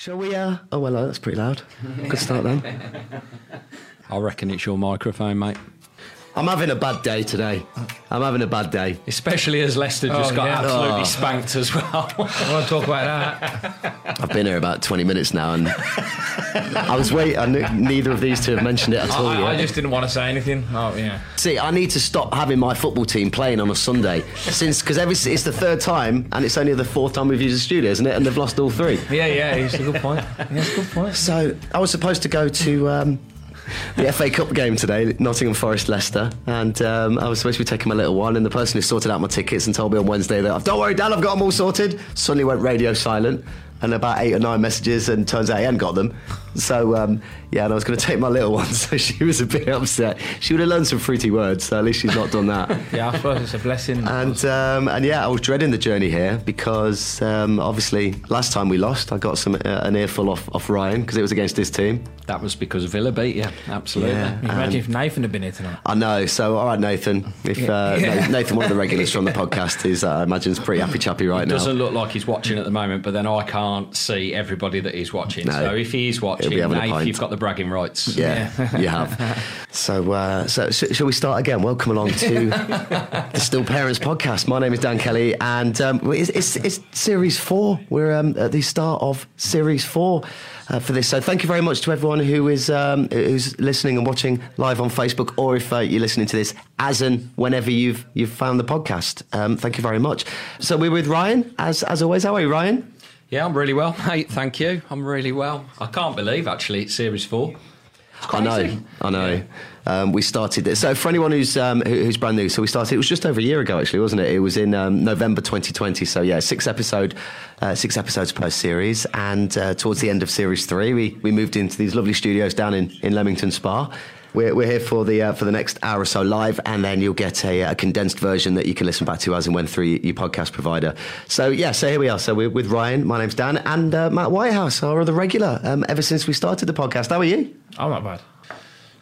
Shall we? Uh, oh well, uh, that's pretty loud. Good start then. I reckon it's your microphone, mate. I'm having a bad day today. I'm having a bad day. Especially as Leicester just Oh, got yeah. absolutely Oh. spanked as well. I want to talk about that. I've been here about 20 minutes now, and I was waiting. I knew neither of these two have mentioned it at all I, I just didn't want to say anything. Oh yeah. See, I need to stop having my football team playing on a Sunday since because it's the third time, and it's only the fourth time we've used the studio, isn't it? And they've lost all three. Yeah, yeah. It's a good point. Yeah, it's a good point. So I was supposed to go to um, the FA Cup game today, Nottingham Forest Leicester, and um, I was supposed to be taking my little one. And the person who sorted out my tickets and told me on Wednesday that don't worry, Dan, I've got them all sorted. Suddenly went radio silent, and about eight or nine messages, and turns out he hadn't got them. So um, yeah, and I was going to take my little one, so she was a bit upset. She would have learned some fruity words, so at least she's not done that. Yeah, I suppose it's a blessing. And um, and yeah, I was dreading the journey here because um, obviously last time we lost, I got some uh, an earful off, off Ryan because it was against his team. that was because Villa beat you. Absolutely. Yeah. Can you imagine if Nathan had been here tonight. I know. So all right, Nathan. If uh, Yeah. Nathan, one of the regulars from the podcast, is uh, I imagine is pretty happy chappy right now. Doesn't look like he's watching at the moment, but then I can't see everybody that he's watching. No. So if he is watching, He'll be having a Nath, pint. you've got the bragging rights. Yeah, you have. So, uh, so sh- shall we start again? Welcome along to the Still Parents podcast. My name is Dan Kelly, and um, it's, it's, it's series four. We're um, at the start of series four. Uh, for this, so thank you very much to everyone who is um, who's listening and watching live on Facebook, or if uh, you're listening to this as and whenever you've you've found the podcast. Um, thank you very much. So we're with Ryan, as as always. How are you, Ryan? Yeah, I'm really well, mate. Thank you. I'm really well. I can't believe actually it's series four. I know. I know. Um, we started this. So for anyone who's um, who- who's brand new, so we started. It was just over a year ago, actually, wasn't it? It was in um, November 2020. So yeah, six episode, uh, six episodes per series. And uh, towards the end of series three, we we moved into these lovely studios down in in Leamington Spa. We're, we're here for the uh, for the next hour or so live, and then you'll get a, a condensed version that you can listen back to as and when through your podcast provider. So yeah, so here we are. So we're with Ryan. My name's Dan, and uh, Matt Whitehouse, our other regular. Um, ever since we started the podcast, how are you? I'm not bad.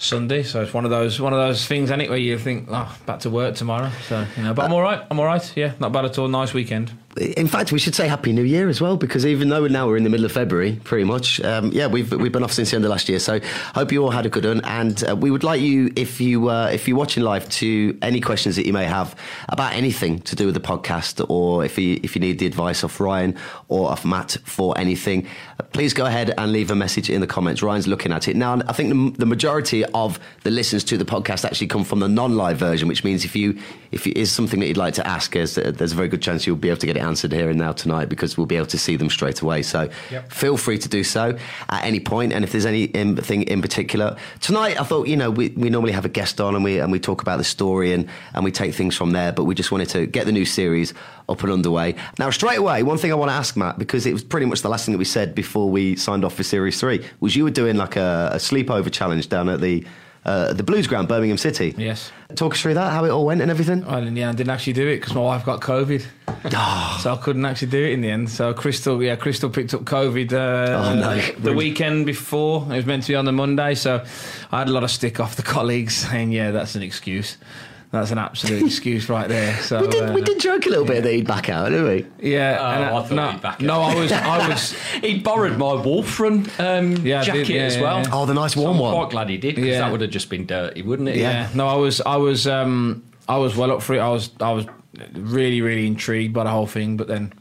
Sunday, so it's one of those one of those things. Anyway, you think, oh, back to work tomorrow. So you know, but I'm all right. I'm all right. Yeah, not bad at all. Nice weekend. In fact, we should say Happy New Year as well, because even though now we're in the middle of February, pretty much, um, yeah, we've we've been off since the end of last year. So hope you all had a good one, and uh, we would like you, if you uh, if you're watching live, to any questions that you may have about anything to do with the podcast, or if you if you need the advice of Ryan or of Matt for anything, uh, please go ahead and leave a message in the comments. Ryan's looking at it now. I think the, the majority of the listens to the podcast actually come from the non-live version, which means if you if it is something that you'd like to ask uh, there's a very good chance you'll be able to get it answered here and now tonight because we'll be able to see them straight away. So Yep. feel free to do so at any point. And if there's anything in particular tonight, I thought you know we, we normally have a guest on and we and we talk about the story and and we take things from there. But we just wanted to get the new series up and underway. Now straight away, one thing I want to ask Matt because it was pretty much the last thing that we said before we signed off for series three was you were doing like a, a sleepover challenge down at the. Uh, the Blues Ground, Birmingham City. Yes. Talk us through that, how it all went and everything. Well, in the end, I didn't actually do it because my wife got COVID, Ah. so I couldn't actually do it in the end. So Crystal, yeah, Crystal picked up COVID uh, Oh, no. the weekend before. It was meant to be on the Monday, so I had a lot of stick off the colleagues saying, "Yeah, that's an excuse. That's an absolute excuse right there." So we did, we uh, did joke a little bit that he'd back out, didn't we? Yeah, Oh, and I thought no, he'd back no. I was, I was, He borrowed my Wolf Run um, Yeah, jacket did, yeah, as well. yeah. Oh, the nice So warm I'm one. quite glad he did because Yeah. that would have just been dirty, wouldn't it? Yeah. yeah. No, I was, I was, um, I was well up for it. I was, I was really, really intrigued by the whole thing, but then.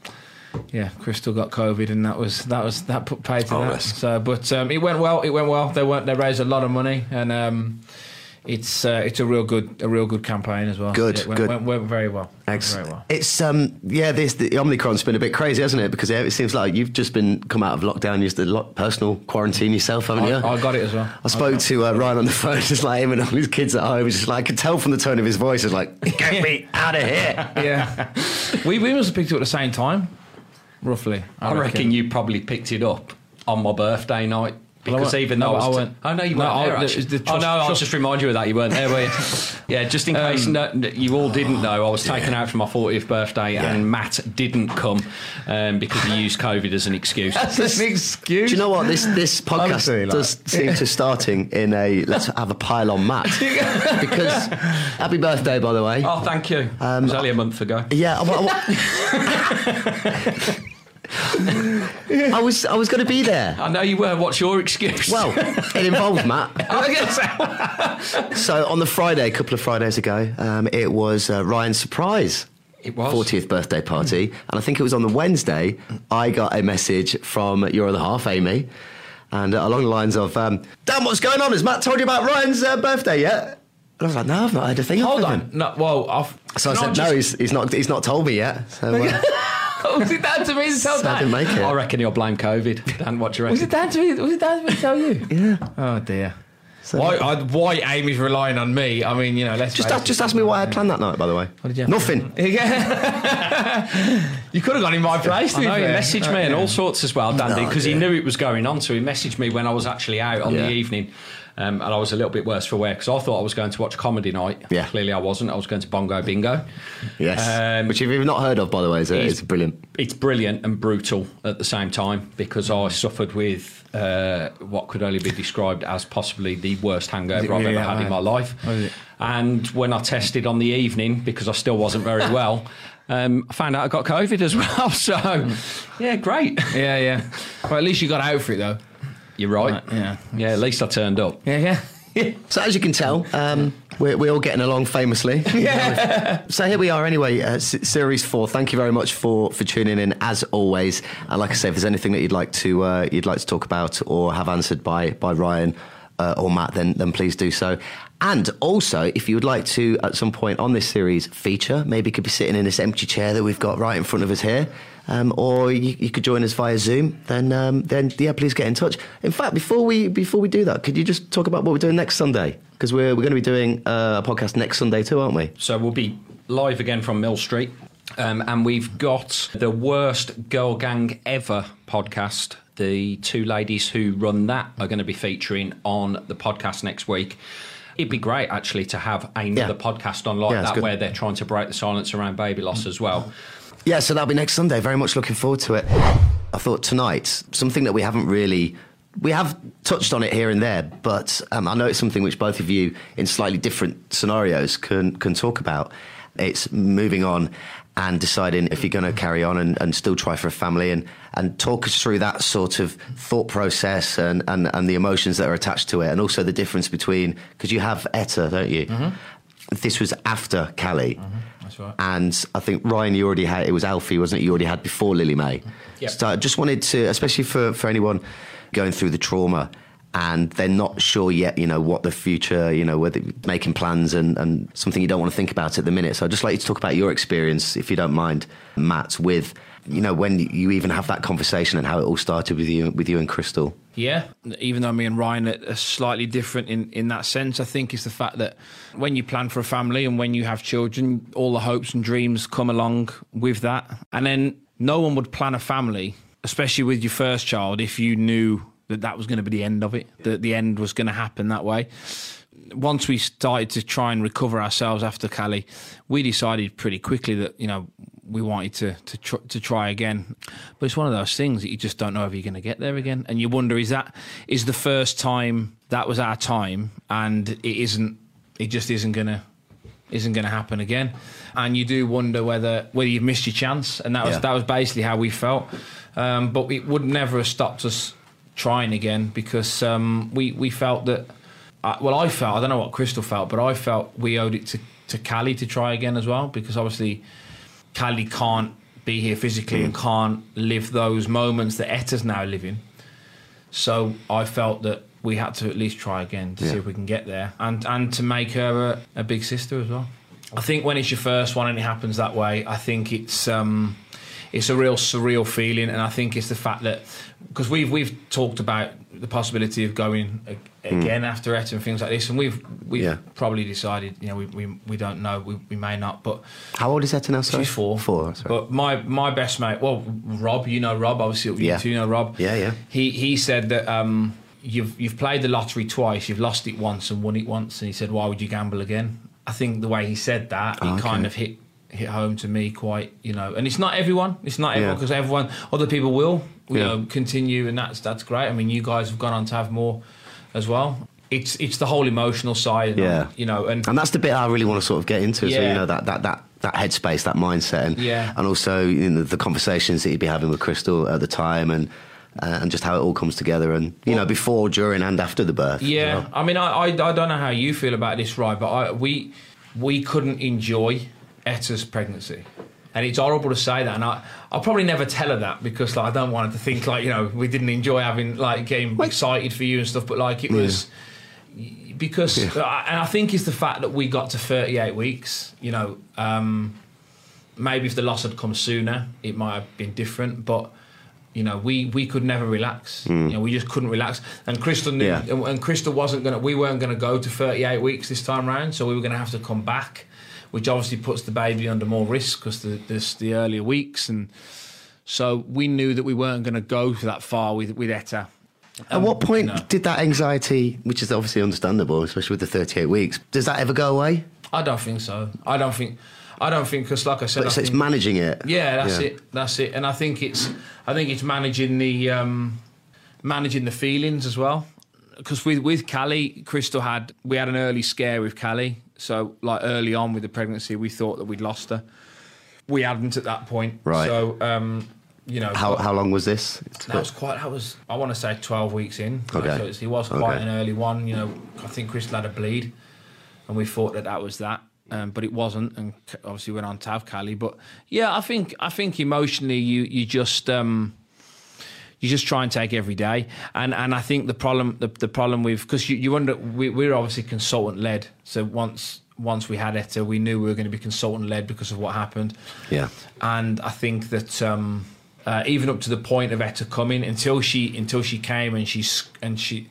Yeah, Crystal got COVID, and that was that was that put paid to Oh, that. yes. So, but um, it went well. It went well. They went. They raised a lot of money, and um, it's uh, it's a real good a real good campaign as well. Good, it went, good. Went, went very well. Excellent. Well. It's um yeah, this the Omicron's been a bit crazy, hasn't it? Because it seems like you've just been come out of lockdown, used a lot personal quarantine yourself, haven't you? I, I got it as well. I spoke to uh, Ryan on the phone, just like him and all his kids at home. It's just like I could tell from the tone of his voice, it's like, "Get me out of here!" yeah, we we must have picked it up at the same time, roughly. I reckon you probably picked it up on my birthday night. Well, I Because went- even no, though I I was went- oh no, you No, weren't I- there. the- Actually. the oh trust- no, I'll just remind you of that. You weren't there, were you? yeah, just in case Um, no, you all didn't know, I was taken out for my 40th birthday, and Matt didn't come um, because he used COVID as an excuse. That's an excuse. Do you know what this this podcast Honestly, like- does seem to starting in a let's have a pile on Matt because happy birthday by the way. Oh, thank you. Um, it was only a month ago. Yeah, I, wa- I wa- I was I was going to be there. I know you were. What's your excuse? Well, it involved Matt. so on the Friday, a couple of Fridays ago, um, it was uh, Ryan's surprise. It was. 40th birthday party. And I think it was on the Wednesday, I got a message from your other half, Amy, and uh, along the lines of, um, Dan, what's going on? Has Matt told you about Ryan's uh, birthday yet? And I was like, no, I've not heard a thing. Hold on. him." No, well, I've, So I said, just- no, he's, he's, not, he's not told me yet. So, uh, was it down to me to tell so I Dan? didn't make it. I reckon you'll blame COVID. Dan, what do you Was it down to me? Was it down to me to tell you? Yeah. Oh dear. So- why? I, why Amy's relying on me? I mean, you know, let's Just, ask, just ask me what I had planned that night, by the way. What did you have? Nothing. you could have gone in my place. I know he messaged me and all sorts as well, Dandy, No, because he knew it was going on. So he messaged me when I was actually out on Yeah. the evening. Um, and I was a little bit worse for wear because I thought I was going to watch comedy night. Yeah. Clearly, I wasn't. I was going to Bongo Bingo. Yes. Um, Which, if you've not heard of, by the way, is, He's- is brilliant. It's brilliant and brutal at the same time because I suffered with uh, what could only be described as possibly the worst hangover it I've really ever that had in my life. And when I tested on the evening, because I still wasn't very well, um, I found out I got COVID as well. So, yeah, great. Yeah, yeah. Well, at least you got out for it though. You're right. Right, yeah. Yeah, at least I turned up. Yeah, yeah. So as you can tell, um, we're, we're all getting along famously. Yeah. so here we are anyway, uh, s- series four. Thank you very much for, for tuning in as always. And like I say, if there's anything that you'd like to uh, you'd like to talk about or have answered by by Ryan uh, or Matt, then then please do so. And also, if you would like to at some point on this series feature, maybe could be sitting in this empty chair that we've got right in front of us here. Um, or you, you could join us via Zoom. Then, um, then yeah, please get in touch. In fact, before we before we do that, could you just talk about what we're doing next Sunday? Because we're we're going to be doing uh, a podcast next Sunday too, aren't we? So we'll be live again from Mill Street. Um, and we've got the worst girl gang ever podcast. The two ladies who run that are going to be featuring on the podcast next week. It'd be great actually to have another Yeah. podcast on like Yeah, that good. where they're trying to break the silence around baby loss as well. Yeah, so that'll be next Sunday. Very much looking forward to it. I thought tonight something that we haven't really. We have touched on it here and there, but um, I know it's something which both of you, in slightly different scenarios, can can talk about. It's moving on and deciding if you're going to carry on and, and still try for a family, and and talk us through that sort of thought process and and, and the emotions that are attached to it, and also the difference between because you have Etta, don't you? Mm-hmm. This was after Callie. Mm-hmm. That's right. And I think Ryan, you already had it was Alfie, wasn't it? You already had before Lily Mae. Yep. So I just wanted to, especially for for anyone going through the trauma and they're not sure yet, you know, what the future, you know, whether making plans and, and something you don't want to think about at the minute. So I'd just like you to talk about your experience, if you don't mind, Matt, with you know when you even have that conversation and how it all started with you with you and Crystal. Yeah, even though me and Ryan are slightly different in, in that sense, I think it's the fact that when you plan for a family and when you have children, all the hopes and dreams come along with that. And then no one would plan a family, especially with your first child, if you knew that that was going to be the end of it, that the end was going to happen that way. Once we started to try and recover ourselves after Callie, we decided pretty quickly that, you know, we wanted to to, tr- to try again. But it's one of those things that you just don't know if you're going to get there again, and you wonder is that is the first time that was our time, and it isn't. It just isn't going to isn't going to happen again, and you do wonder whether whether you've missed your chance, and that was Yeah. that was basically how we felt. Um, but it would never have stopped us trying again because um, we we felt that. Uh, well, I felt I don't know what Crystal felt, but I felt we owed it to to Callie to try again as well because obviously. Callie can't be here physically and can't live those moments that Etta's now living. So I felt that we had to at least try again to see if we can get there and, and to make her a, a big sister as well. I think when it's your first one and it happens that way, I think it's um, it's a real surreal feeling, and I think it's the fact that because we've we've talked about the possibility of going a- again after Etta and things like this, and we've we've Yeah. probably decided, you know, we, we, we don't know, we, we may not, but How old is Etta now? Sorry? She's four. Four. Right. But my my best mate, well, Rob, you know Rob, obviously you Yeah. two know Rob. Yeah, yeah. He he said that um, you've you've played the lottery twice, you've lost it once and won it once, and he said, why would you gamble again? I think the way he said that, Oh, it kind of hit hit home to me quite, you know. And it's not everyone, it's not everyone Yeah. because everyone, other people will, you Yeah. know, continue, and that's that's great. I mean, you guys have gone on to have more as well. It's it's the whole emotional side, Yeah. you know, and And that's the bit I really want to sort of get into. So you know that that that that headspace, that mindset, and Yeah. and also you know, the conversations that you'd be having with Crystal at the time, and uh, and just how it all comes together, and you know, before, during, and after the birth. Yeah, well. I mean, I, I I don't know how you feel about this, right? But I, we we couldn't enjoy Etta's pregnancy, and it's horrible to say that. And I I'll probably never tell her that because like I don't want her to think like you know we didn't enjoy having like getting excited for you and stuff. But like it was because uh, and I think it's the fact that we got to 38 weeks. You know, um, maybe if the loss had come sooner, it might have been different. But you know, we we could never relax. You know, we just couldn't relax. And Crystal knew, Yeah. and, and Crystal wasn't gonna. We weren't gonna go to 38 weeks this time round, so we were gonna have to come back, which obviously puts the baby under more risk because the this, the earlier weeks and. So we knew that we weren't going to go that far with with Etta. At what point no. did that anxiety, which is obviously understandable, especially with the 38 weeks, does that ever go away? I don't think so. I don't think. I don't think because, like I said, I it's, it's think- managing it. Yeah, that's it. That's it. And I think it's I think it's managing the um, managing the feelings as well. Because with with Callie, Crystal had we had an early scare with Callie. So like early on with the pregnancy, we thought that we'd lost her. We hadn't at that point. Right. So um, you know How, how long was this? that was quite. That was. I want to say twelve weeks in. Okay. So it's, it was quite Okay. an early one. You know, I think Chris had a bleed, and we thought that that was that, um, but it wasn't, and obviously went on to have Callie. But yeah, I think I think emotionally, you you just. Um, you just try and take every day, and and I think the problem the, the problem with because you, you wonder we, we're obviously consultant led. So once once we had Etta, we knew we were going to be consultant led because of what happened Yeah. and I think that um, uh, even up to the point of Etta coming, until she until she came and she's and she,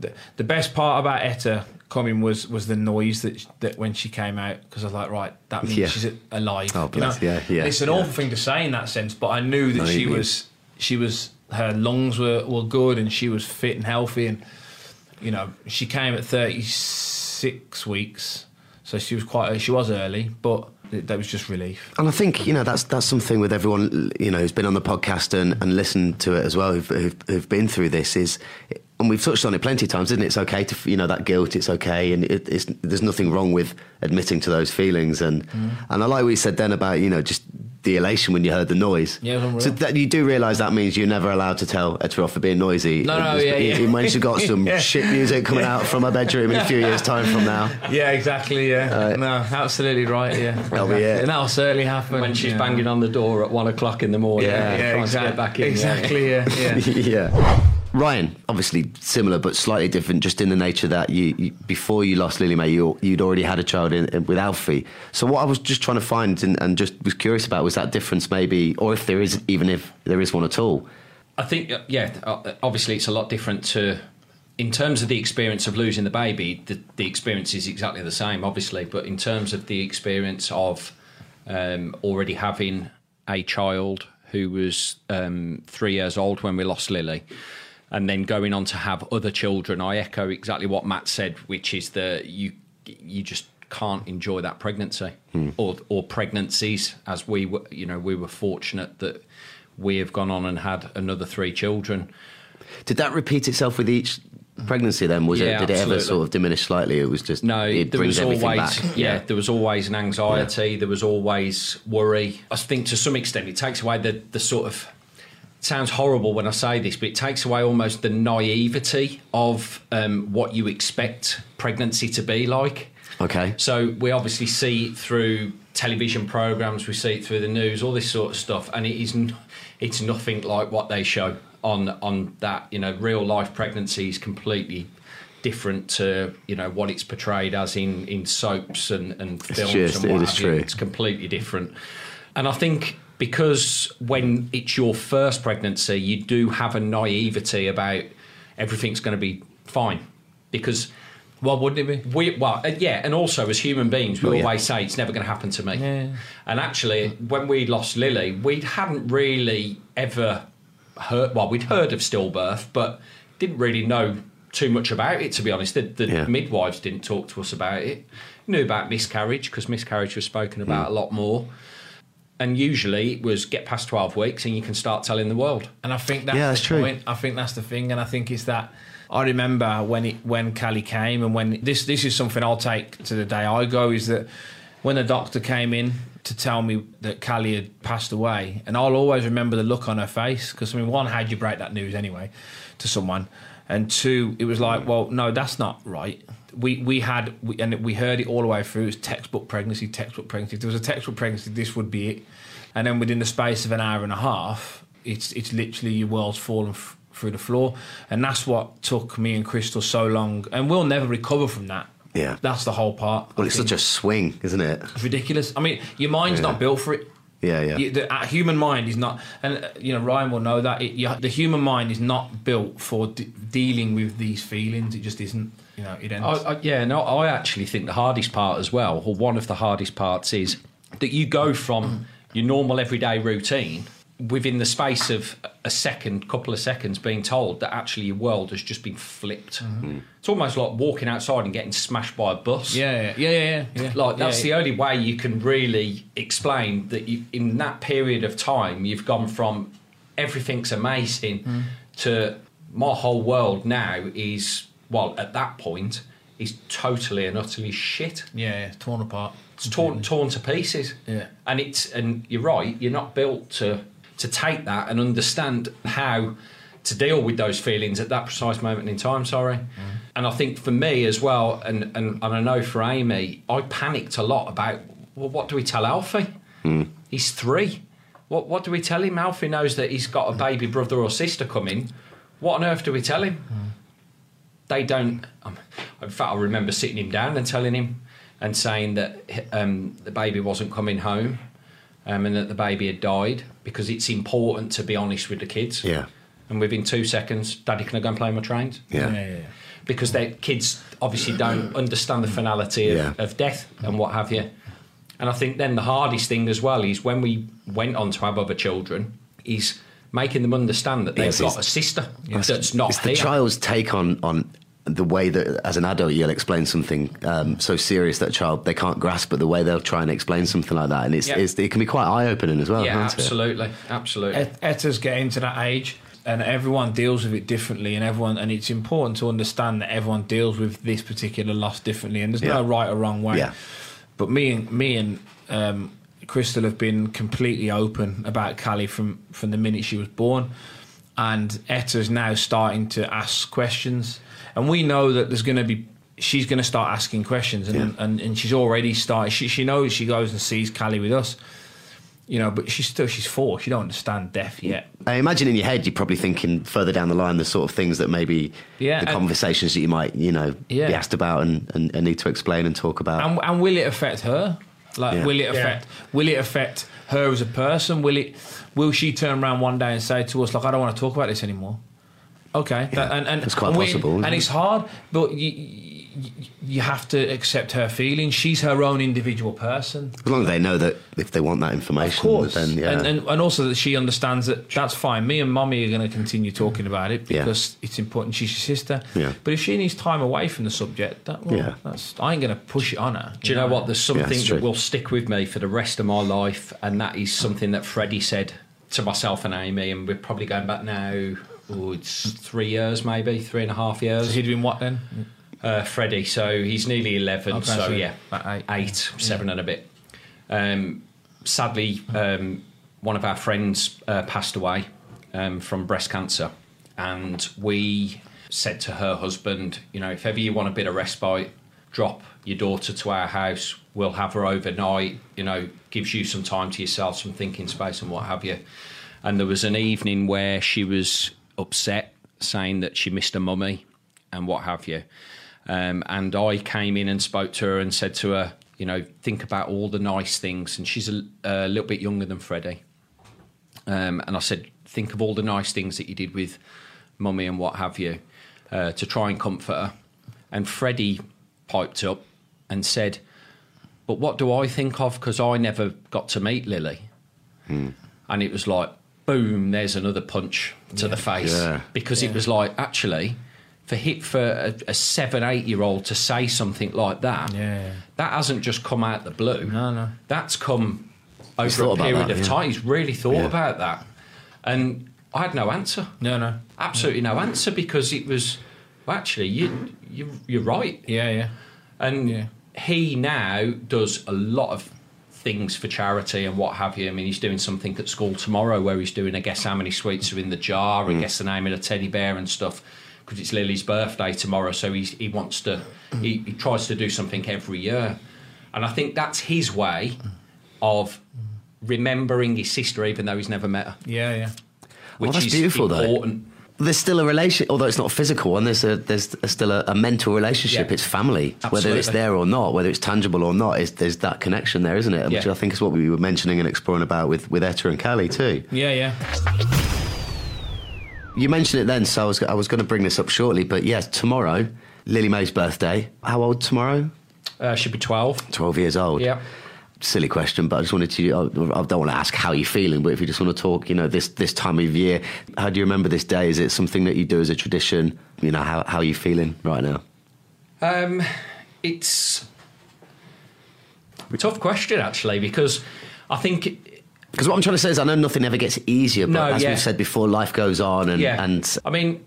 the, the best part about Etta coming was was the noise that that when she came out because I was like right that means Yeah. she's alive. Oh, bless, yeah, yeah, It's an yeah. awful thing to say in that sense, but I knew that No, she you was she was her lungs were, were good and she was fit and healthy and you know she came at thirty six weeks, so she was quite she was early, but that was just relief. And I think you know that's that's something with everyone you know who's been on the podcast and, and listened to it as well, who've, who've, who've been through this is, and we've touched on it plenty of times, isn't it? It's okay to you know that guilt, it's okay, and it, it's there's nothing wrong with admitting to those feelings, and Mm. and I like what you said then about you know just the elation when you heard the noise. Yeah, it was unreal. so that you do realise that means you're never allowed to tell Etta off for being noisy. No, no, It's- yeah, yeah. even when she's got some Yeah. shit music coming out from her bedroom in a few years' time from now. Yeah, exactly. Yeah, no, absolutely right. Yeah, That'll be it. And that'll certainly happen when she's yeah. banging on the door at one o'clock in the morning, Yeah. Yeah, trying exactly. to get back in. yeah. exactly. Yeah, yeah. Ryan, obviously similar but slightly different, just in the nature that you, you before you lost Lily Mae, you, you'd already had a child in, in- with Alfie. So what I was just trying to find and, and just was curious about was that difference, maybe, or if there is, even if there is one at all. I think, uh, yeah, uh, obviously it's a lot different to, in terms of the experience of losing the baby, the, the experience is exactly the same, obviously, but in terms of the experience of um, already having a child who was um, three years old when we lost Lily. And then going on to have other children, I echo exactly what Matt said, which is that you you just can't enjoy that pregnancy hmm. or or pregnancies. As we were, you know, we were fortunate that we have gone on and had another three children. Did that repeat itself with each pregnancy then? Was Yeah, it, did it ever sort of diminish slightly? It was just, No, it there was always back. yeah, there was always an anxiety. There was always worry. I think to some extent it takes away the the sort of. Sounds horrible when I say this, but it takes away almost the naivety of um, what you expect pregnancy to be like. Okay. So we obviously see it through television programs, we see it through the news, all this sort of stuff, and it is n- it's nothing like what they show on on that. You know, real life pregnancy is completely different to you know what it's portrayed as in in soaps and and films just- and it is true. It's completely different, and I think. Because when it's your first pregnancy, you do have a naivety about everything's going to be fine. Because well, wouldn't it be? we well, uh, yeah, and also as human beings, we Well, yeah. always say it's never going to happen to me. Yeah. And actually, when we lost Lily, we hadn't really ever heard. Well, we'd heard of stillbirth, but didn't really know too much about it. To be honest, the, the Yeah. midwives didn't talk to us about it. Knew about miscarriage because miscarriage was spoken about Hmm. a lot more. And usually it was get past twelve weeks and you can start telling the world. And I think that's, Yeah, that's the true. point. I think that's the thing, and I think it's that. I remember when it when Callie came, and when this this is something I'll take to the day I go is that when the doctor came in to tell me that Callie had passed away, and I'll always remember the look on her face because I mean, one, how'd you break that news anyway to someone, and two, it was like, well, no, that's not right. We we had we, and we heard it all the way through. It was textbook pregnancy, textbook pregnancy. If there was a textbook pregnancy, this would be it. And then within the space of an hour and a half, it's it's literally your world's fallen f- through the floor, and that's what took me and Crystal so long, and we'll never recover from that. Yeah. that's the whole part. Well, I it's think. such a swing, isn't it? It's ridiculous. I mean, your mind's not built for it. Yeah, yeah. You- the uh, human mind is not, and uh, you know Ryan will know that it, you, the human mind is not built for de- dealing with these feelings. It just isn't. You know, it ends. I, I, yeah, no, I actually think the hardest part as well, or one of the hardest parts, is that you go from your normal everyday routine within the space of a second, couple of seconds, being told that actually your world has just been flipped. It's almost like walking outside and getting smashed by a bus. yeah, yeah, yeah, yeah. yeah. Like that's yeah, the only way you can really explain that you, in that period of time you've gone from everything's amazing Mm. to my whole world now is well at that point is totally and utterly shit. yeah, yeah, torn apart. It's torn torn to pieces. Yeah. And it's and you're right, you're not built to to take that and understand how to deal with those feelings at that precise moment in time, sorry. Mm. And I think for me as well, and, and, and I know for Amy, I panicked a lot about well, what do we tell Alfie? He's three. What what do we tell him? Alfie knows that he's got a baby brother or sister coming. What on earth do we tell him? They don't. Um, in fact, I remember sitting him down and telling him and saying that um, the baby wasn't coming home um, and that the baby had died because it's important to be honest with the kids. Yeah. And within two seconds, Daddy, can I go and play on my trains? Yeah. yeah, yeah. yeah. Because their kids obviously don't understand the finality of, Yeah. of death and what have you. And I think then the hardest thing as well is when we went on to have other children, is making them understand that they've Yes, got a sister that's not it's the here. child's take on on the way that as an adult you'll explain something um, so serious that a child they can't grasp but the way they'll try and explain something like that and it's, Yeah. it's it can be quite eye-opening as well yeah, can't it? absolutely, absolutely. Et- Etta's getting to that age, and everyone deals with it differently, and everyone, and it's important to understand that everyone deals with this particular loss differently, and there's Yeah. no right or wrong way. Yeah. But me and me and um, Crystal have been completely open about Callie from from the minute she was born, and Etta is now starting to ask questions, and we know that there's going to be. She's going to start asking questions, and, Yeah. and, and she's already started. She she knows she goes and sees Callie with us, you know, but she's still she's four. She don't understand death yet. I imagine in your head you're probably thinking further down the line the sort of things that maybe Yeah, the conversations that you might you know Yeah. be asked about and, and, and need to explain and talk about And, and will it affect her? Like, Yeah. will it affect? Will it affect her as a person? Will it? Will she turn around one day and say to us, "Like, I don't want to talk about this anymore"? Okay, that, and and That's quite and possible, isn't and it? it's hard, but you, you, you have to accept her feelings. She's her own individual person. as long as they know that if they want that information Of course, then yeah and, and and also that she understands that that's fine. Me and Mummy are going to continue talking about it Yeah. because it's important. She's your sister. Yeah. But if she needs time away from the subject, that well, Yeah. that's I ain't going to push it on her. Do you know what? There's something it's that will stick with me for the rest of my life, and that is something that Freddie said to myself and Amy, and we're probably going back now. Oh, it's three years, maybe three and a half So years. he'd been what then? Uh, Freddie, so he's nearly eleven. Okay, so so yeah, eight. seven and a bit. Um, sadly, um, one of our friends uh, passed away um, from breast cancer, and we said to her husband, you know, if ever you want a bit of respite, drop your daughter to our house. We'll have her overnight. You know, gives you some time to yourself, some thinking space, and what have you. And there was an evening where she was upset, saying that she missed her mummy and what have you. Um, and I came in and spoke to her and said to her, you know, think about all the nice things. And she's a, a little bit younger than Freddie. Um, and I said, think of all the nice things that you did with mummy and what have you uh, to try and comfort her. And Freddie piped up and said, but what do I think of? Because I never got to meet Lily. And it was like, boom, there's another punch to the face. Yeah. Because it was like, actually, for hit for a, a seven, eight year old to say something like that, Yeah. that hasn't just come out the blue. No, no. That's come over a period that, of yeah. time. He's really thought Yeah. about that. And I had no answer. No, no. Absolutely no answer because it was, well, actually, you, you, you're right. Yeah, yeah. And Yeah. he now does a lot of things for charity and what have you. I mean, he's doing something at school tomorrow where he's doing a guess how many sweets are in the jar hmm. and guess the name of the teddy bear and stuff because it's Lily's birthday tomorrow. So he's, he wants to, he, he tries to do something every year. And I think that's his way of remembering his sister, even though he's never met her, Yeah, yeah. which that's is beautiful, though. There's still a relationship, although it's not physical one. There's a there's a, still a, a mental relationship. Yeah. It's family, whether it's there or not, whether it's tangible or not. Is there's that connection there, isn't it? Which Yeah. I think is what we were mentioning and exploring about with with Etta and Callie too. Yeah, yeah. You mentioned it then, so I was I was going to bring this up shortly, but yes, tomorrow, Lily Mae's birthday. How old tomorrow? Uh, should be 12. Twelve years old. Yeah. Silly question, but I just wanted to. I I don't want to ask how you're feeling, but if you just want to talk, you know, this this time of year, how do you remember this day? Is it something that you do as a tradition? You know, how how are you feeling right now? Um, it's a tough question actually because I think Because what I'm trying to say is, I know nothing ever gets easier, but No, as yeah. we've said before, life goes on, and yeah. and I mean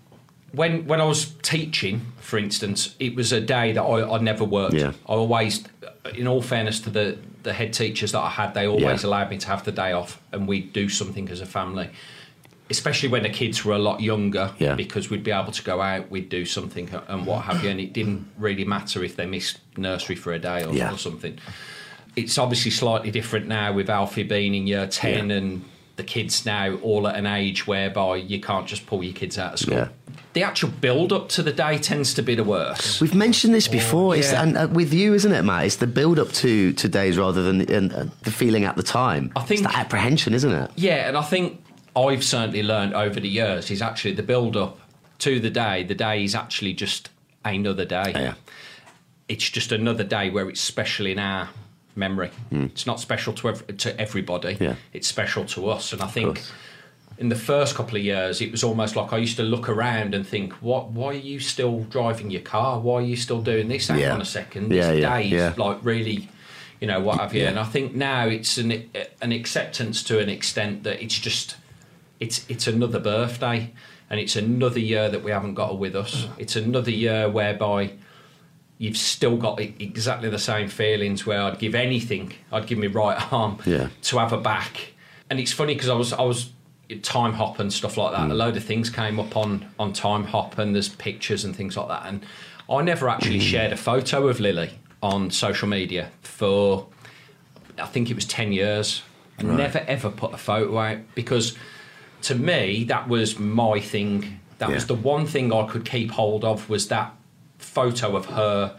when when I was teaching, for instance, it was a day that I, I never worked. Yeah. I always, in all fairness to the the head teachers that I had, they always Yeah. allowed me to have the day off, and we'd do something as a family. Especially when the kids were a lot younger, Yeah. because we'd be able to go out, we'd do something and what have you, and it didn't really matter if they missed nursery for a day or, Yeah. or something. It's obviously slightly different now with Alfie being in year 10 Yeah. and the kids now all at an age whereby you can't just pull your kids out of school. Yeah. The actual build up to the day tends to be the worst. We've mentioned this before, yeah. and uh, with you, isn't it, Matt? It's the build up to to days rather than and, uh, the feeling at the time. I think- it's that apprehension, isn't it? Yeah, and I think I've certainly learned over the years is actually the build up to the day. The day is actually just another day. Yeah. It's just another day where it's special in our memory. Hmm. It's not special to ev- to everybody. Yeah. It's special to us, and I think. In the first couple of years, it was almost like I used to look around and think, "What? Why are you still driving your car? Why are you still doing this? Hang Yeah. on a second. Yeah, yeah, day yeah. like really, you know, what have you?" Yeah. And I think now it's an an acceptance to an extent that it's just it's it's another birthday and it's another year that we haven't got her with us. Mm. It's another year whereby you've still got exactly the same feelings where I'd give anything, I'd give my right arm Yeah. to have her back. And it's funny because I was I was Timehop and stuff like that. Mm. A load of things came up on on Timehop and there's pictures and things like that. And I never actually mm-hmm. shared a photo of Lily on social media for I think it was 10 years. I never ever put a photo out because to me that was my thing. That was the one thing I could keep hold of was that photo of her.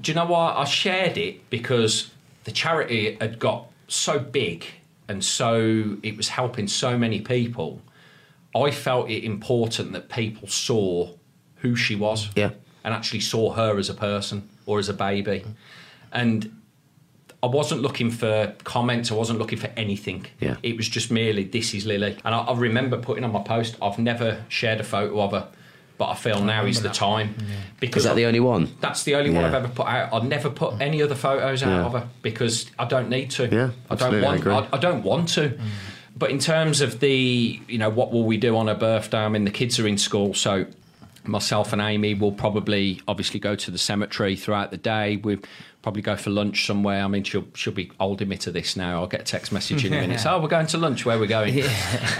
Do you know why I shared it? Because the charity had got so big and so it was helping so many people. I felt it important that people saw who she was Yeah. and actually saw her as a person or as a baby. And I wasn't looking for comments. I wasn't looking for anything. Yeah. It was just merely, this is Lily. And I, I remember putting on my post, I've never shared a photo of her, but I feel now is the time. Because Is that I- the only one? that's the only one I've ever put out. I'd never put mm. any other photos out Yeah. of her because I don't need to. Yeah, I don't absolutely, I want. I, I don't want to. Mm. But in terms of the, you know, what will we do on her birthday? I mean, the kids are in school, so myself and Amy will probably, obviously, go to the cemetery throughout the day. We probably go for lunch somewhere. I mean, she'll she'll be holding me to this now. I'll get a text message in a minute. So, oh, we're going to lunch. Where we're we going?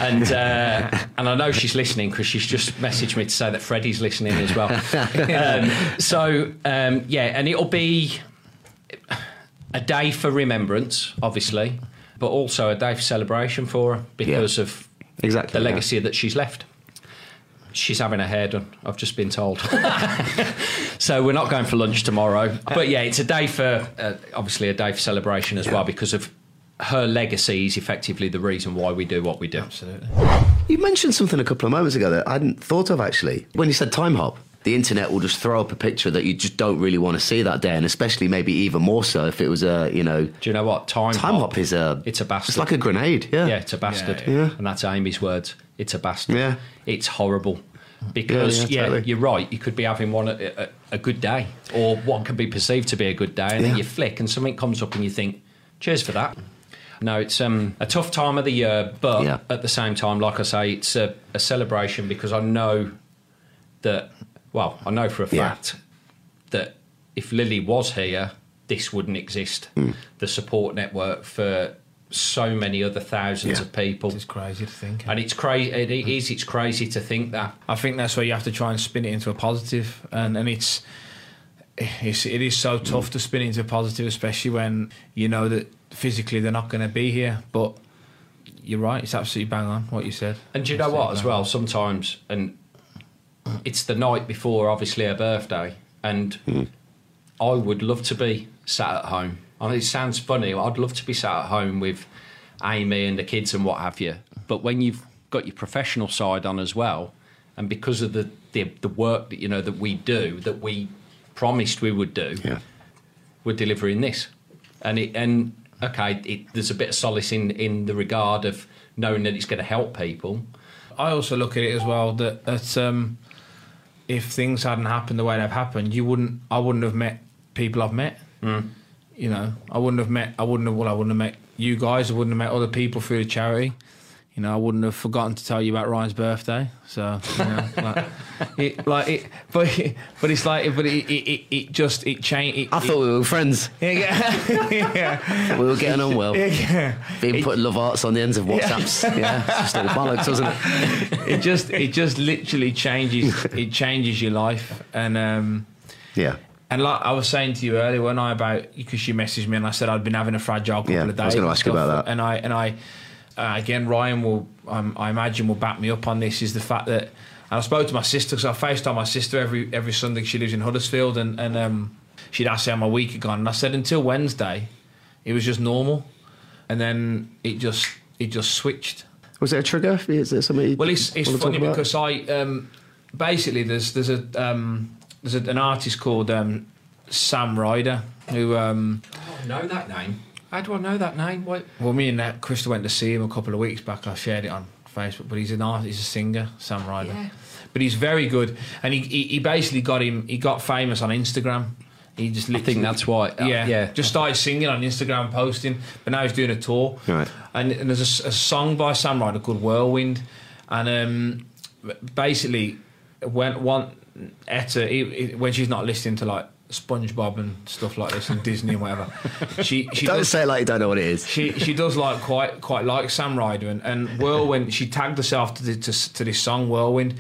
And uh, and I know she's listening because she's just messaged me to say that Freddie's listening as well. um, so um, yeah, and it'll be a day for remembrance, obviously, but also a day for celebration for her because Yeah. of Exactly. the yeah. legacy that she's left. She's having her hair done. I've just been told. so we're not going for lunch tomorrow. But yeah, it's a day for uh, obviously a day for celebration as Yeah. well because of her legacy is effectively the reason why we do what we do. Absolutely. You mentioned something a couple of moments ago that I hadn't thought of actually. When you said Timehop, the internet will just throw up a picture that you just don't really want to see that day, and especially maybe even more so if it was a, you know, Do you know what time? Timehop is a, It's a bastard. It's like a grenade. Yeah. Yeah, it's a bastard. Yeah, yeah. And that's Amy's words. It's a bastard. Yeah. It's horrible. Because, Yeah, yeah, yeah, totally. you're right. You could be having one a, a, a good day or what can be perceived to be a good day, and then you flick and something comes up and you think, cheers for that. No, it's um, a tough time of the year, but Yeah. at the same time, like I say, it's a, a celebration because I know that, well, I know for a Yeah. fact that if Lily was here, this wouldn't exist. Hmm. The support network for so many other thousands Yeah. of people. It's crazy to think. And eh? it's crazy. It is. It's crazy to think that. I think that's where you have to try and spin it into a positive, and and it's. It's, it is so tough to spin into a positive, especially when you know that physically they're not going to be here. But you're right; it's absolutely bang on what you said. And do you know what, as well? Sometimes, and it's the night before, obviously, her birthday, and hmm. I would love to be sat at home. I mean, it sounds funny. I'd love to be sat at home with Amy and the kids and what have you. But when you've got your professional side on as well, and because of the the, the work that you know that we do, that we promised we would do, Yeah. we're delivering this. And it and okay, it, there's a bit of solace in in the regard of knowing that it's going to help people. I also look at it as well that, that um, if things hadn't happened the way they've happened, you wouldn't. I wouldn't have met people I've met. You know, I wouldn't have met. I wouldn't have. Well, I wouldn't have met you guys. I wouldn't have met other people through the charity. You know, I wouldn't have forgotten to tell you about Ryan's birthday. So, you know, like, it, like it, but but it's like, but it, it, it, it just it changed. I thought we were friends. yeah, yeah, yeah, We were getting on well. yeah. Being putting love hearts on the ends of WhatsApps. Yeah, it's just all bollocks, doesn't it? it just it just literally changes it changes your life and um Yeah. And like I was saying to you earlier when I about because you messaged me and I said I'd been having a fragile couple Yeah, of I was gonna ask you about that. And I and I uh, again Ryan will um, I imagine will back me up on this is the fact that and I spoke to my sister because I FaceTime my sister every every Sunday. She lives in Huddersfield and and um, she'd asked how my week had gone and I said until Wednesday it was just normal and then it just it just switched. Was it a trigger? Is there something? Well, it's it's funny because I um, basically there's there's a um, there's a, an artist called um, Sam Ryder who um, I know that name. How do I know that name? What? well me and uh, Crystal went to see him a couple of weeks back. I shared it on Facebook, but he's an artist, he's a singer, Sam Ryder. Yeah. But he's very good, and he, he he basically got him he got famous on Instagram. He just I think that's why. uh, yeah, yeah. Just started singing on Instagram, posting, but now he's doing a tour. Right. And, and there's a song by Sam Ryder called Whirlwind, and um, basically, when one Etta, he, he- when she's not listening to like SpongeBob and stuff like this and Disney and whatever, she she Don't does, say it like you don't know what it is. she she does like quite quite like Sam Ryder and, and Whirlwind. She tagged herself to, the, to to this song Whirlwind,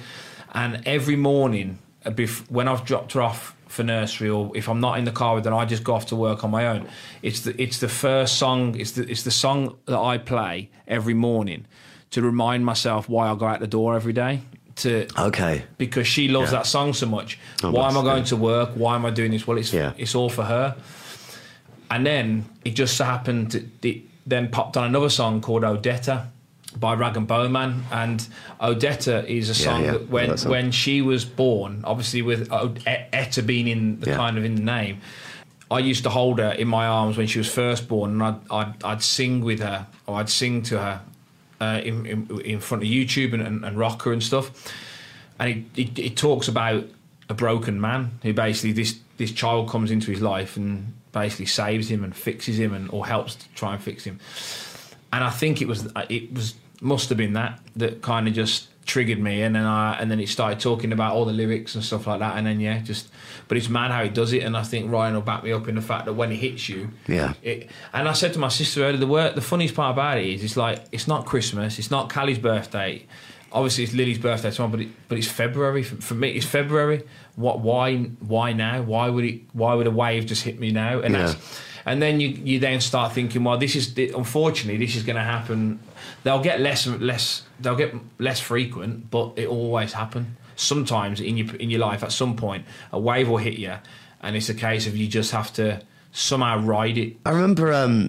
and every morning uh, when I've dropped her off for nursery or if I'm not in the car with her, I just go off to work on my own. It's the it's the first song. It's the it's the song that I play every morning to remind myself why I go out the door every day. To Okay. because she loves Yeah. that song so much. Oh, Why am I going yeah. to work? Why am I doing this? Well, it's Yeah. it's all for her. And then it just so happened it then popped on another song called Odetta by Rag'n'Bone Man, and Odetta is a song yeah, that when that song. when she was born, obviously with Etta being in the Yeah. kind of in the name. I used to hold her in my arms when she was first born, and I'd, I'd, I'd sing with her, or I'd sing to her uh, in, in in front of YouTube and, and, and Rocker and stuff. And it, it, talks about a broken man who basically this this child comes into his life and basically saves him and fixes him and or helps to try and fix him. And I think it was it was must have been that that kind of just triggered me and then I and then it started talking about all the lyrics and stuff like that and then yeah just but it's mad how he does it and I think Ryan will back me up in the fact that when it hits you Yeah. it, and I said to my sister earlier, the word, the funniest part about it is, it's like it's not Christmas, it's not Callie's birthday. Obviously, it's Lily's birthday tomorrow, but it, but it's February for, for me. It's February. What? Why? Why now? Why would it? Why would a wave just hit me now? And Yeah. that's, and then you you then start thinking, well, this is unfortunately this is going to happen. They'll get less and less. They'll get less frequent, but it always happen. Sometimes in your in your life, at some point, a wave will hit you, and it's a case of you just have to somehow ride it I remember um.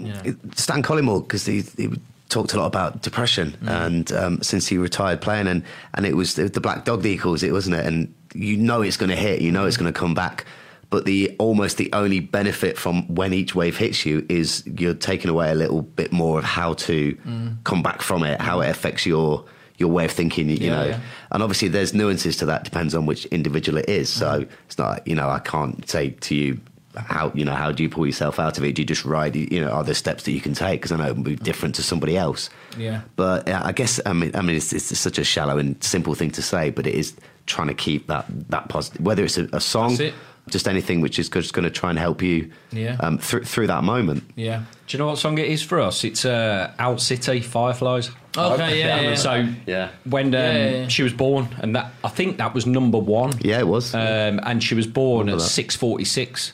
Stan Collymore because he, he talked a lot about depression Mm. and um, since he retired playing and, and it was the, the black dog that he calls it wasn't it and you know it's going to hit you know it's going to come back but the almost the only benefit from when each wave hits you is you're taking away a little bit more of how to Mm. come back from it how it affects your your way of thinking you Yeah, know yeah. and obviously there's nuances to that depends on which individual it is so it's not you know i can't say to you how you know how do you pull yourself out of it do you just ride you know are there steps that you can take because i know it will be different to somebody else Yeah. but uh, i guess i mean i mean it's, it's such a shallow and simple thing to say but it is trying to keep that that positive whether it's a, a song That's it. Just anything which is just going to try and help you Yeah. um, through through that moment. Yeah. Do you know what song it is for us? It's uh, Owl City Fireflies. Okay, yeah, yeah. So Yeah. when um, Yeah, yeah, yeah. she was born, and that I think that was number one. Yeah, it was. Um, and she was born Remember at six forty six,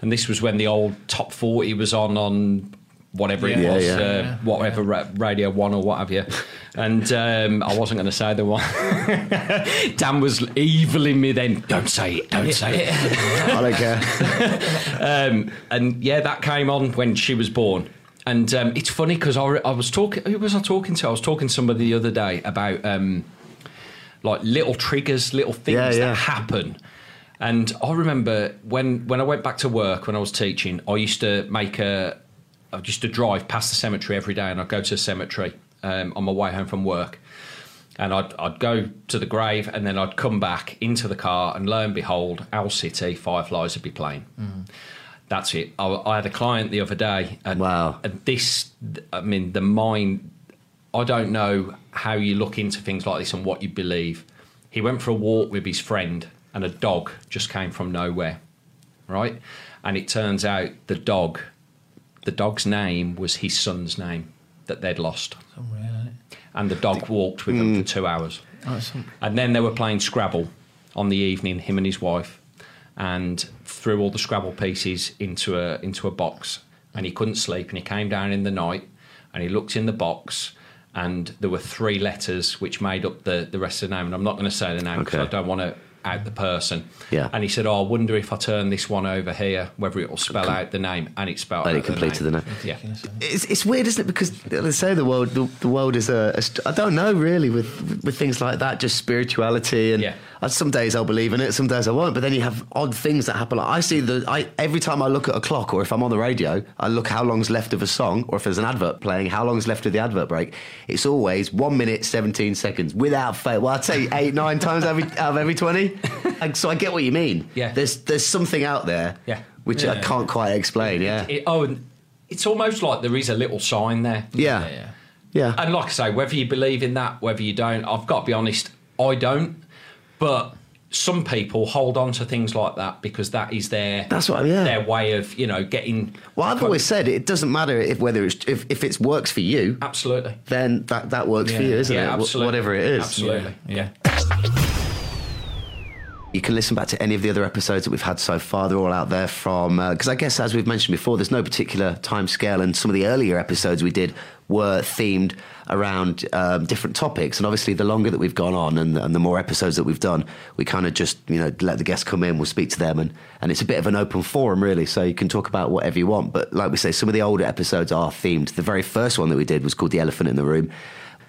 and this was when the old top forty was on on whatever it was, yeah. uh, Yeah. whatever ra- Radio One or what have you. And um, I wasn't going to say the one. Dan was eviling me then. Don't say it. Don't say it. I don't care. Um, and yeah, that came on when she was born. And um, it's funny because I, I was talking. Who was I talking to? I was talking to somebody the other day about um, like little triggers, little things Yeah, yeah. that happen. And I remember when when I went back to work when I was teaching, I used to make a. I used to drive past the cemetery every day, and I'd go to the cemetery um, on my way home from work. And I'd, I'd go to the grave, and then I'd come back into the car, and lo and behold, Owl City Fireflies would be playing. That's it. I, I had a client the other day, and, Wow. and this, I mean, the mind. I don't know how you look into things like this and what you believe. He went for a walk with his friend, and a dog just came from nowhere, right? And it turns out the dog, the dog's name was his son's name that they'd lost, and the dog walked with them for mm. two hours. And then they were playing Scrabble on the evening, him and his wife, and threw all the Scrabble pieces into a into a box. And he couldn't sleep, and he came down in the night, and he looked in the box, and there were three letters which made up the the rest of the name. And I'm not going to say the name because Okay. I don't want to out the person. Yeah. And he said, "Oh, I wonder if I turn this one over here, whether it will spell out the name." And it spelled And out it completed the name. Yeah. It's, it's weird, isn't it? Because they say the world the, the world is a, a I don't know really with with things like that, just spirituality and Yeah. Uh, some days I'll believe in it, some days I won't. But then you have odd things that happen. Like I see the I every time I look at a clock or if I'm on the radio, I look how long's left of a song or if there's an advert playing, how long's left of the advert break. It's always one minute seventeen seconds without fail. Well, I'd say eight nine times every out of every twenty. So I get what you mean. Yeah. There's there's something out there. Yeah. Which I can't quite explain. Yeah. It, oh, and it's almost like there is a little sign there. Yeah. Yeah. Yeah. And like I say, whether you believe in that, whether you don't, I've got to be honest, I don't. But some people hold on to things like that because that is their That's what- yeah. their way of you know getting. Well, I've always said it doesn't matter if whether it's if, if it works for you, absolutely. then that, that works for you, isn't Yeah, it? Absolutely. Whatever it is. Absolutely. Yeah. You can listen back to any of the other episodes that we've had so far. They're all out there from because I guess as we've mentioned before, there's no particular time scale, and some of the earlier episodes we did were themed around um, different topics. And obviously, the longer that we've gone on and, and the more episodes that we've done, we kind of just you know let the guests come in, we'll speak to them, and and it's a bit of an open forum really. So you can talk about whatever you want. But like we say, some of the older episodes are themed. The very first one that we did was called "The Elephant in the Room."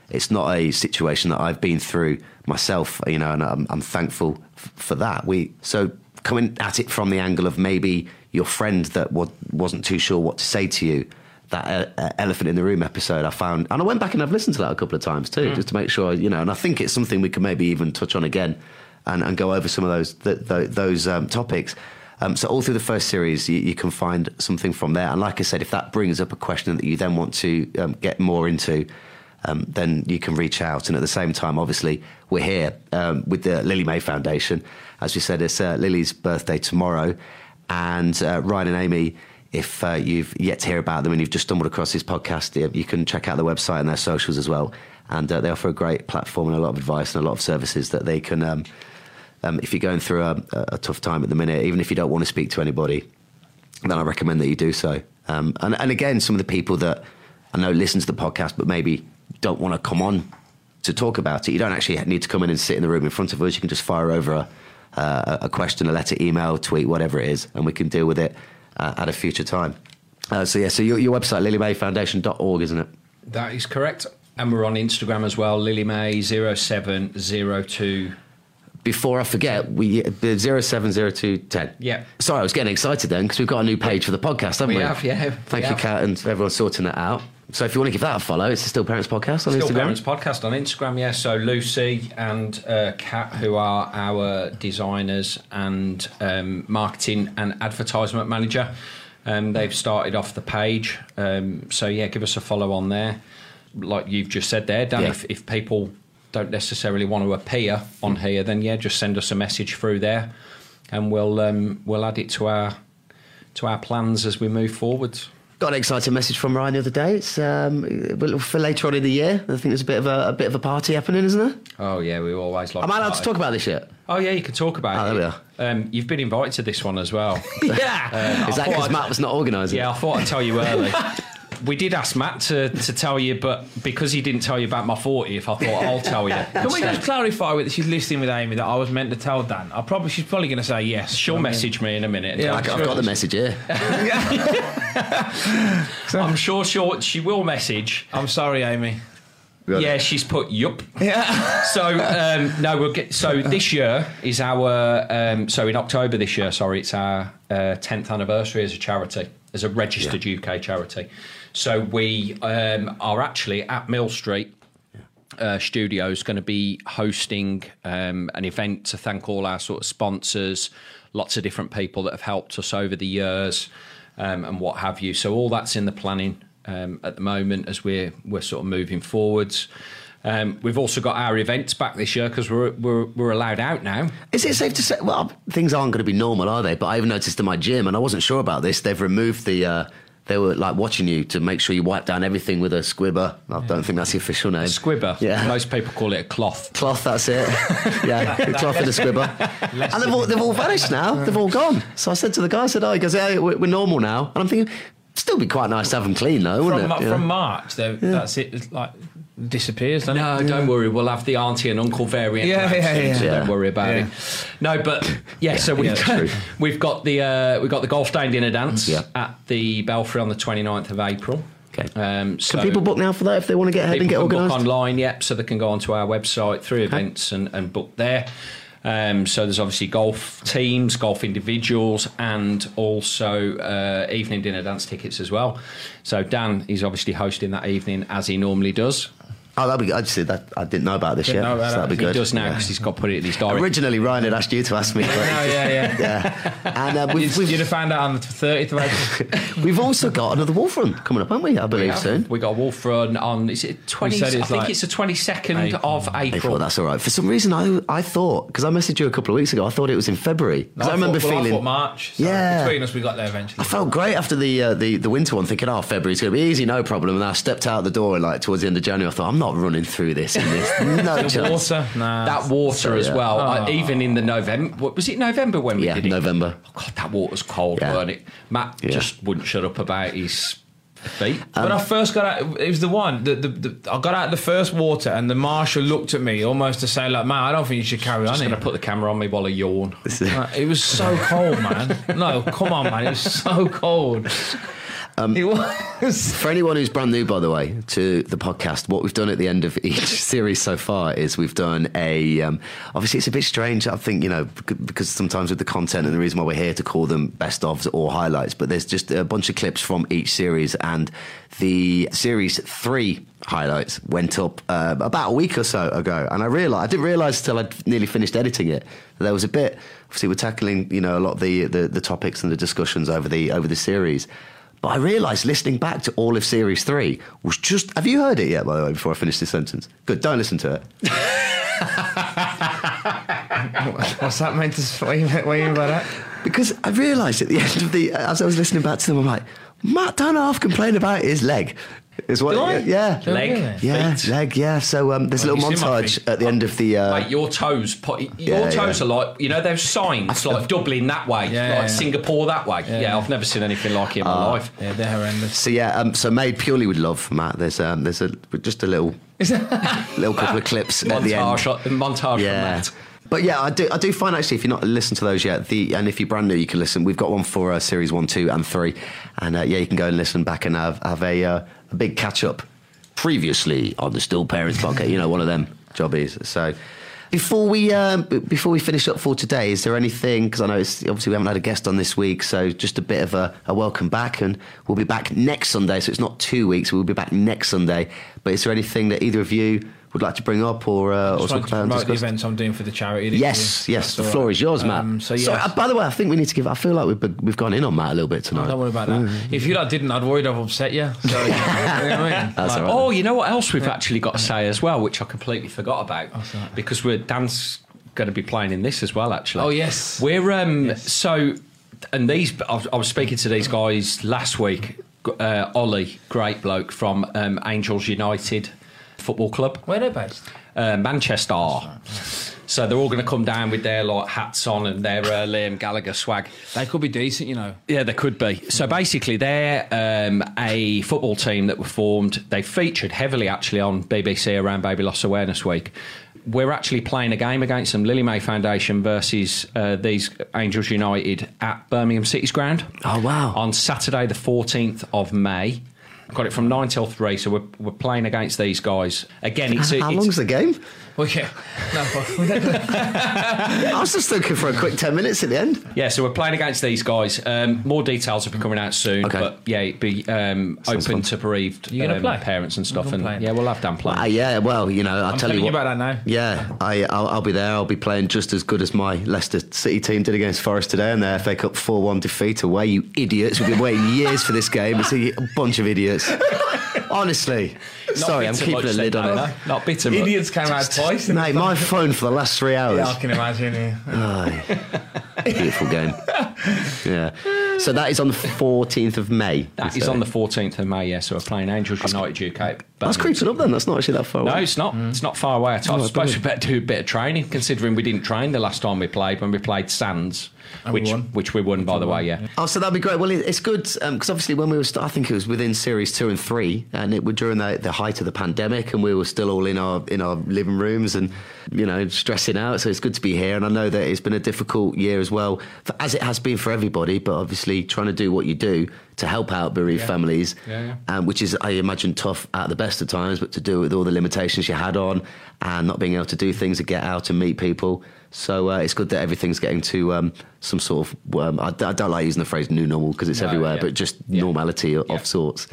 it's not a situation that I've been through myself, you know, and I'm, I'm thankful for that. We so coming at it from the angle of maybe your friend that wa- wasn't too sure what to say to you. That uh, uh, elephant in the room episode I found, and I went back and I've listened to that a couple of times too, just to make sure, you know. And I think it's something we can maybe even touch on again, and, and go over some of those th- th- those um, topics. Um, so all through the first series, you, you can find something from there. And like I said, if that brings up a question that you then want to um, get more into, um, then you can reach out. And at the same time, obviously, we're here um, with the Lily Mae Foundation. As we said, it's uh, Lily's birthday tomorrow. And uh, Ryan and Amy, if uh, you've yet to hear about them and you've just stumbled across this podcast, you- can check out their website and their socials as well. And uh, they offer a great platform and a lot of advice and a lot of services that they can. Um, um, if you're going through a, a tough time at the minute, even if you don't want to speak to anybody, then I recommend that you do so. Um, and, and again, some of the people that I know listen to the podcast, but maybe don't want to come on to talk about it, you don't actually need to come in and sit in the room in front of us. You can just fire over a, uh, a question, a letter, email, tweet, whatever it is, and we can deal with it uh, at a future time. Uh, so, yeah, so your, your website, lilymaefoundation.org, isn't it? That is correct. And we're on Instagram as well, LilyMae0702. Before I forget, we the zero seven zero two ten. Yeah. Sorry, I was getting excited then because we've got a new page for the podcast, haven't we? We have, yeah. Thank you, have. Kat, and everyone sorting that out. So if you want to give that a follow, it's the Still Parents Podcast on Still Instagram. Still Parents Podcast on Instagram, yeah. So Lucy and uh, Kat, who are our designers and um, marketing and advertisement manager, um, they've started off the page. Um, so yeah, give us a follow on there. Like you've just said there, Dan. Yeah. If, if people don't necessarily want to appear on here, then yeah, just send us a message through there. and we'll um, we'll add it to our to our plans as we move forwards. I got an exciting message from Ryan the other day. It's um, for later on in the year. I think there's a bit of a, a bit of a party happening, isn't there? Oh yeah, we always like. Am I allowed to talk about this yet? Oh yeah, you can talk about Oh, it. there we Um, you've been invited to this one as well. yeah. Is that I thought because Matt was not organising? yeah, I thought I'd tell you early. we did ask Matt to, to tell you, but because he didn't tell you about my 40th, I thought I'll tell you. Can we just clarify with she's listening with Amy that I was meant to tell Dan? I probably she's probably going to say yes. She'll I mean- message me in a minute. Yeah, I- I've got the message here. I'm sure she'll, she will message. I'm sorry, Amy. Yeah, she's put yup. Yeah. So um, no, we'll get. So this year is our. Um, so in October this year, sorry, it's our uh, tenth anniversary as a charity, as a registered UK charity. So we um, are actually at Mill Street. Uh, studios going to be hosting um, an event to thank all our sort of sponsors, lots of different people that have helped us over the years, um, and what have you. So all that's in the planning um, at the moment as we're we're sort of moving forwards. Um, we've also got our events back this year because we're, we're we're allowed out now. Is it safe to say? Well, things aren't going to be normal, are they? But I even noticed in my gym, and I wasn't sure about this. They've removed the. Uh, they were like watching you to make sure you wipe down everything with a squibber. I don't think that's the official name. Squibber. Yeah. Most people call it a cloth. Cloth, that's it. yeah, the cloth and a squibber. and they've all, they've all vanished now. They've all gone. So I said to the guy, I said, oh, he goes, yeah, we're, we're normal now. And I'm thinking, still be quite nice to have them clean, though, wouldn't From, it? Ma- Yeah. from March, though, that's it. It's like disappears, doesn't No, it? don't worry. We'll have the auntie and uncle variant. Yeah, around yeah, soon, yeah. So Yeah. don't worry about Yeah. it. No, but yeah. so we've yeah, got, we've got the uh, we've got the golf day dinner dance Yeah. at the Belfry on the 29th of April. Okay. Um, so Can people book now for that if they want to get ahead and get people book organised? online, yep. So they can go onto our website through events and, and book there. Um, so there's obviously golf teams, golf individuals, and also uh, evening dinner dance tickets as well. So Dan is obviously hosting that evening as he normally does. Oh, that'd be good. I just said that. I didn't know about this Didn't yet. know about so that'd be that. He good. does now Yeah. because he's got put it in his diary. Originally, Ryan had asked you to ask me. But, Oh, yeah, yeah. yeah. And uh, we've, You'd we've, have found out on the 30th of April. we've also got another Wolf Run coming up, haven't we? I believe Yeah. soon. We got a Wolf Run on. Is it twenty? I think like it's the twenty second of April. April, that's all right. For some reason, I I thought because I messaged you a couple of weeks ago, I thought it was in February because I, remember thought, well, I feeling. thought March. So Yeah. Between us, we got there eventually. I felt great after the uh, the the winter one, thinking, "Oh, February's going to be easy, no problem." And I stepped out the door like towards the end of January. I thought, "I'm not running through this in this, no The chance." water, nah. that water So, as yeah. well. I, Oh. even in the November, what, was it November when we Yeah, did it? November. Oh, God, that water's cold, Yeah. weren't it? Matt Yeah. just wouldn't shut up about his feet. Um, when I first got out, it was the one. The, the, the, I got out the first water, and the marshal looked at me almost to say, "Like, man, I don't think you should carry on I'm going to put the camera on me while I yawn. Like, it was so cold, man. No, come on, man. It was so cold. Um, it was. For anyone who's brand new, by the way, to the podcast, what we've done at the end of each series so far is we've done a. Um, obviously, it's a bit strange, I think, you know, because sometimes with the content and the reason why we're here to call them best ofs or highlights, but there's just a bunch of clips from each series. And the series three highlights went up uh, about a week or so ago. And I realised, I didn't realise until I'd nearly finished editing it, that there was a bit. Obviously, we're tackling, you know, a lot of the, the, the topics and the discussions over the over the series. But I realised listening back to all of Series 3 was just. Have you heard it yet, by the way, before I finish this sentence? Good, don't listen to it. What's that meant to? What do you, what do you mean by that? Because I realised at the end of the. As I was listening back to them, I'm like, Matt Dunn complained about his leg. Is what, Did I? Yeah. Leg. Yeah, Feet. leg, yeah. So um, there's a little you see my montage at the end of the. Uh, Mate, your toes, po- your Yeah, toes yeah. are like you know those signs like Dublin that way, Yeah, like yeah. Singapore that way. Yeah, yeah. I've never seen anything like it in my Ah. life. Yeah, they're horrendous. so yeah, um, so made purely with love, Matt. There's um, there's a just a little little couple of clips at the end. Montage, montage yeah. from that. But yeah, I do. I do find actually, if you're not listened to those yet, the and if you're brand new, you can listen. We've got one for uh, series one, two, and three, and uh, yeah, you can go and listen back and have have a uh, a big catch up. Previously on the Still Parents podcast, you know, one of them jobbies. So. Before we um, before we finish up for today, is there anything? Because I know it's, obviously we haven't had a guest on this week, so just a bit of a, a welcome back, and we'll be back next Sunday. So it's not two weeks; we'll be back next Sunday. But is there anything that either of you would like to bring up or uh, or talk to about? promote the events I'm doing for the charity. this Yes, year. yes. That's The floor right. is yours, Matt. Um, so Sorry, yes. uh, by the way, I think we need to give. I feel like we've we've gone in on Matt a little bit Oh, tonight. don't worry about that. If you lot didn't, I'd worried I've upset you. So, you know what I mean? That's all right. Oh, you know what else we've actually got to say as well, which I completely forgot about, because we're Dan's going to be playing in this as well. Actually. Oh, yes. We're um Yes. so, and these I was, I was speaking to these guys last week. Uh, Ollie, great bloke from um, Angels United Football Club, Where they based? uh, Manchester. So they're all going to come down with their like hats on and their uh, Liam Gallagher swag. They could be decent, you know. Yeah, they could be. So basically, they're um, a football team that were formed. They featured heavily actually on BBC around Baby Loss Awareness Week. We're actually playing a game against them, Lily Mae Foundation versus uh, these Angels United at Birmingham City's ground. Oh, wow. On Saturday, the 14th of May. Got it from 9 till 3, so we're, we're playing against these guys. Again, it's, How it's long's the game? Well, yeah. No, but we don't- I was just looking for a quick 10 minutes at the end. Yeah, so we're playing against these guys. Um, more details will be coming out soon. Okay. But yeah, it'd be um, open fun. to bereaved You gonna um, play? parents and stuff. gonna And play? yeah, we'll have Dan play. Uh, yeah, well, you know, I'll I'm tell you you what. about that now. Yeah, I, I'll, I'll be there. I'll be playing just as good as my Leicester City team did against Forest today in their FA Cup 4 1 defeat away. You idiots. We've been waiting years for this game. It's a bunch of idiots. Honestly. Sorry, I'm keeping much a then, lid on it. no? Not bitter. much. Idiots came out twice. in Mate, the my phone for the last three hours. Yeah, I can imagine. Yeah. Aye. Beautiful game. Yeah. So that is on the 14th of May. That you is say? on the 14th of May. Yeah, so we're playing Angels United UK. That's creeping up then. That's not actually that far No, away. it's not. It's not far away at all. Oh, I suppose we better do a bit of training, considering we didn't train the last time we played when we played Sands, And we which won. which we won by the way. Yeah. Oh, so that'd be great. Well, it's good um, because obviously when we were, st- I think it was within series two and three, and it was during the, the height of the pandemic, and we were still all in our in our living rooms and you know stressing out. So it's good to be here, and I know that it's been a difficult year as well, for, as it has been for everybody. But obviously, trying to do what you do to help out bereaved families, Yeah, yeah. Um, which is I imagine tough at the best of times, but to do it with all the limitations you had on and not being able to do things and get out and meet people. So uh, it's good that everything's getting to um, some sort of. Um, I, I don't like using the phrase "new normal" because it's No, everywhere, yeah. but just Yeah. normality of, Yeah. of sorts.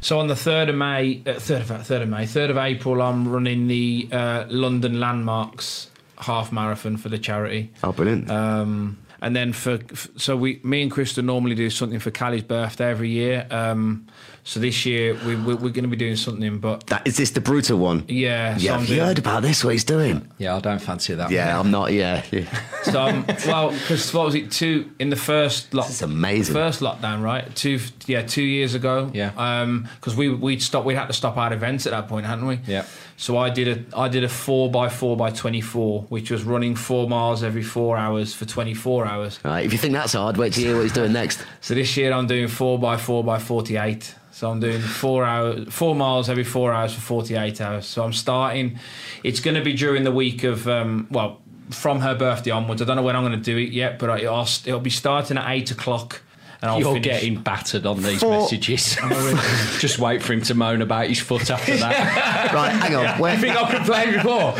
So on the third of May, uh, third of third of May, third of April, I'm running the uh, London Landmarks half marathon for the charity. Oh, brilliant! Um, and then for so we, me and Crystal normally do something for Callie's birthday every year. Um, so this year we, we, we're going to be doing something, but that is this the brutal one? yeah, so Yeah, I'm have you heard about this? What he's doing? Yeah, I don't fancy that. Yeah, I'm not. Yeah, yeah. So um, well, because what was it? Two in the first lock. It's amazing. First lockdown, right? Two, yeah, two years ago. Yeah. Um, because we we'd stop. We had to stop our events at that point, hadn't we? Yeah. So I did a I did a four by four by twenty four, which was running four miles every four hours for twenty four hours. Right, if you think that's hard, wait to hear what he's doing next. So this year I'm doing four by four by forty eight. So I'm doing four hours, four miles every four hours for forty eight hours. So I'm starting. It's going to be during the week of um, well, from her birthday onwards. I don't know when I'm going to do it yet, but I- I'll, it'll be starting at eight o'clock. And I'll You're getting battered on these Four- messages. Just wait for him to moan about his foot after that. Right, hang on. I Where, think I've complained before.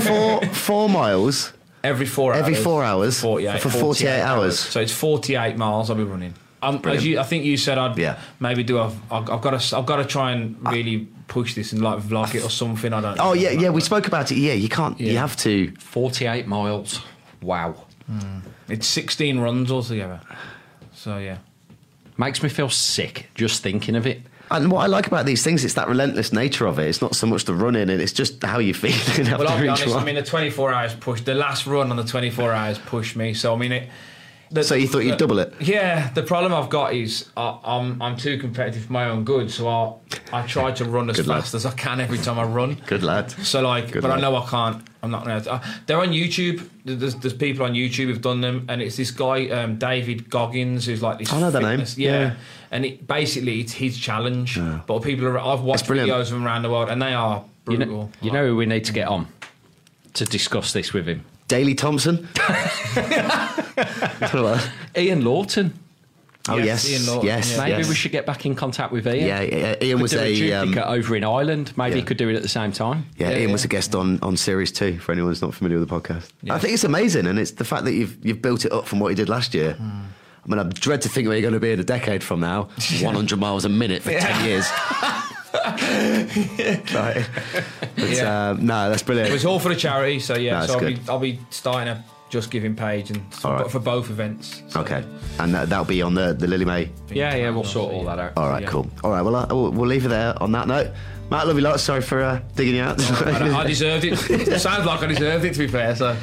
four four miles Every four every hours. four hours 48, for 48 hours. So it's 48 miles I'll be running. Um, as you, I think you said I'd Yeah. maybe do a. I've, I've got to. I've got to try and really push this and like vlog it or something. I don't. know. Oh yeah, yeah. We spoke about it. Yeah, you can't. You have to. 48 miles. Wow. It's 16 runs altogether. So yeah. Makes me feel sick just thinking of it. And what I like about these things, it's that relentless nature of it. It's not so much the running, and it's just how you feel Well, I'll be honest. one. I mean, the 24 hours push, The last run on the 24 hours pushed me. So I mean it. The- So you thought you'd the- double it? Yeah, the problem I've got is I, I'm I'm too competitive for my own good, so I I try to run as Good lad. fast as I can every time I run. Good lad. So like, Good but I know I can't. I'm not gonna. Uh, they're on YouTube. There's, there's people on YouTube who've done them, and it's this guy um, David Goggins who's like this. I know that name. Yeah. Yeah. And it, basically, it's his challenge. But people are. I've watched videos of him around the world, and they are You brutal. know, you know who we need to get on to discuss this with him? Daley Thompson. Ian Lawton. Oh yes, Ian Lawton, yes, yeah. Maybe yes. we should get back in contact with Ian. Yeah, yeah, Ian Could was do a, a. Um, over in Ireland. Maybe he could do it at the same time. yeah, Yeah, Ian yeah. was a guest on, on series two. For anyone who's not familiar with the podcast, Yeah. I think it's amazing, and it's the fact that you've you've built it up from what you did last year. Hmm. I mean, I dread to think where you're going to be in a decade from now. 100 miles a minute for 10 years. But, Yeah. um, no, that's It brilliant. was all for the charity. So yeah. No, so I'll be, I'll be starting a Just Giving page and All right. for both events. So, Okay, and that, that'll be on the, the Lily Mae. Yeah, yeah, we'll sort all that out. All right, Yeah. cool. All right, well, uh, we'll we'll leave it there on that note. Matt, love you lot. Sorry for uh, digging you out. I, I deserved it. Sounds like I deserved it, to be fair. So,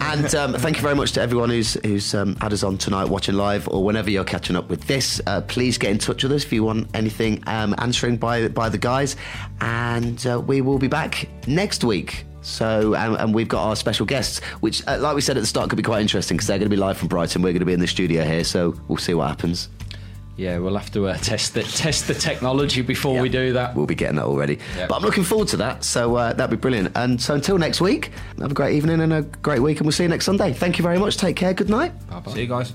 and um, thank you very much to everyone who's who's um, had us on tonight, watching live, or whenever you're catching up with this. Uh, please get in touch with us if you want anything um, answering by by the guys, and uh, we will be back next week. So, and, and we've got our special guests, which, uh, like we said at the start, could be quite interesting because they're going to be live from Brighton. We're going to be in the studio here, so we'll see what happens. Yeah, we'll have to uh, test the test the technology before Yeah. we do that. We'll be getting that already. Yeah. But I'm looking forward to that. So uh, that'd be brilliant. And so until next week, have a great evening and a great week, and we'll see you next Sunday. Thank you very much. Take care. Good night. Bye-bye. see you guys.